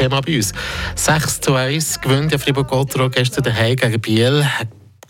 Thema bei uns. 6 zu 1 gewinnt ja Fribourg-Gotteron gestern daheim gegen Biel.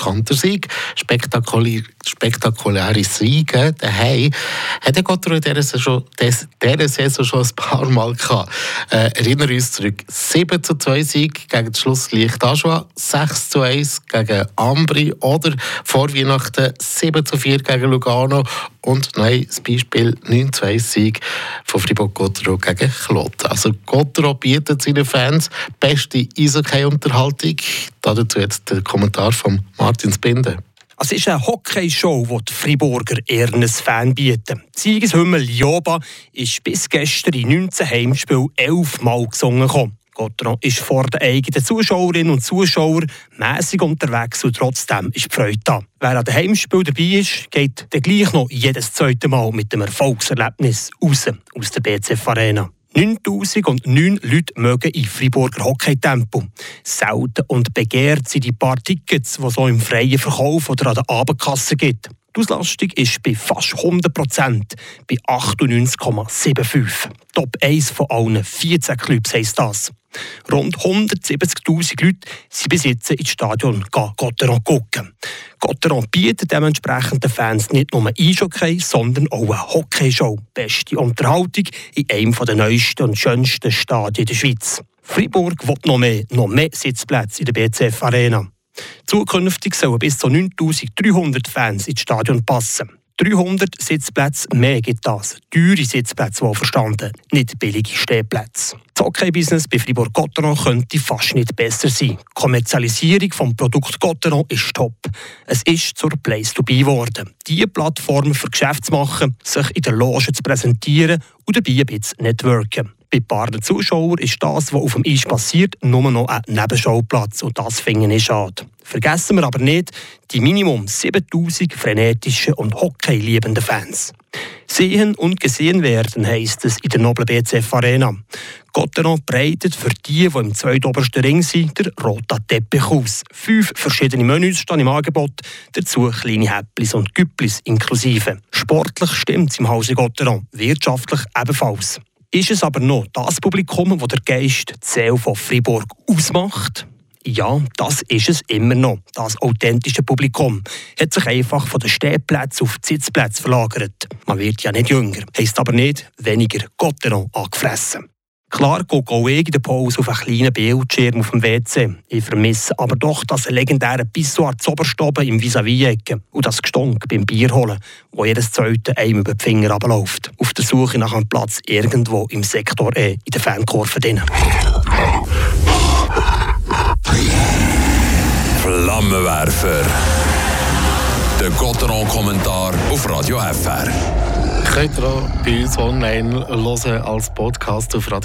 Kantersieg, spektakulär, spektakuläre Siege daheim, hat der Gotteron in dieser Saison, schon ein paar Mal gehabt. Äh, erinnern uns zurück, 7 zu 2 Sieg gegen das Schlusslicht Aschua, 6 zu 1 gegen Ambri oder vor Weihnachten 7 zu 4 gegen Lugano und nein, das Beispiel 9 zu 1 Sieg von Fribourg-Gotteron gegen Kloten. Also Gotteron bietet seinen Fans beste Eishockey-Unterhaltung. Dazu jetzt der Kommentar von Martin Spinde. Es ist eine Hockeyshow, die die Friburger ein Fan bieten. Die Siegeshymne Lioba ist bis gestern in 19 Heimspielen elfmal gesungen. Gekommen. Gotteron ist vor den eigenen Zuschauerinnen und Zuschauern mäßig unterwegs und trotzdem ist die Freude da. Wer an dem Heimspiel dabei ist, geht dann gleich noch jedes zweite Mal mit dem Erfolgserlebnis raus aus der BCF Arena. 9009 Leute mögen in Friburger Hockey-Tempo. Selten und begehrt sind die paar Tickets, die es so im freien Verkauf oder an der Abendkasse gibt. Die Auslastung ist bei fast 100 Prozent, bei 98,75. Top 1 von allen 14 Clubs heisst das. Rund 170.000 Leute sind bis jetzt ins Stadion Gotteron gucken. Gotteron bietet dementsprechend den Fans nicht nur Eishockey, sondern auch eine Hockeyshow. Beste Unterhaltung in einem der neuesten und schönsten Stadien der Schweiz. Freiburg will noch mehr, noch mehr Sitzplätze in der BCF Arena. Zukünftig sollen bis zu 9300 Fans ins Stadion passen. 300 Sitzplätze mehr gibt das. Teure Sitzplätze, wohl verstanden, nicht billige Stehplätze. Das Hockey-Business bei Fribourg Gotteron könnte fast nicht besser sein. Die Kommerzialisierung des Produkts Gotteron ist top. Es ist zur Place to be geworden. Diese Plattform für Geschäfte zu machen, sich in der Loge zu präsentieren und dabei ein bisschen networken. Bei paar Zuschauern ist das, was auf dem Eis passiert, nur noch ein Nebenschauplatz. Und das finde ich schade. Vergessen wir aber nicht die Minimum 7000 frenetischen und hockeyliebenden Fans. Sehen und gesehen werden heisst es in der Nobel BCF Arena. Gotteron breitet für die, die im zweitobersten Ring sind, der rote Teppich aus. Fünf verschiedene Menüs stehen im Angebot, dazu kleine Häpplis und Güpplis inklusive. Sportlich stimmt es im Hause Gotteron, wirtschaftlich ebenfalls. Ist es aber noch das Publikum, das der Geist Seele von Fribourg ausmacht? Ja, das ist es immer noch. Das authentische Publikum hat sich einfach von den Stehplätzen auf die Sitzplätze verlagert. Man wird ja nicht jünger, heisst aber nicht weniger Gotteron angefressen. Klar gucke auch ich in der Pause auf einen kleinen Bildschirm auf dem WC. Ich vermisse aber doch das legendäre Pissoir Zoberstoben im vis à ecke und das Gestonk beim Bier holen, wo jedes zweite einem über die Finger abläuft. Auf der Suche nach einem Platz irgendwo im Sektor E in der Fankurve drinnen. Flammenwerfer. Der Gotteron-Kommentar auf Radio FR. Könnt ihr auch bei uns online hören als Podcast auf Radio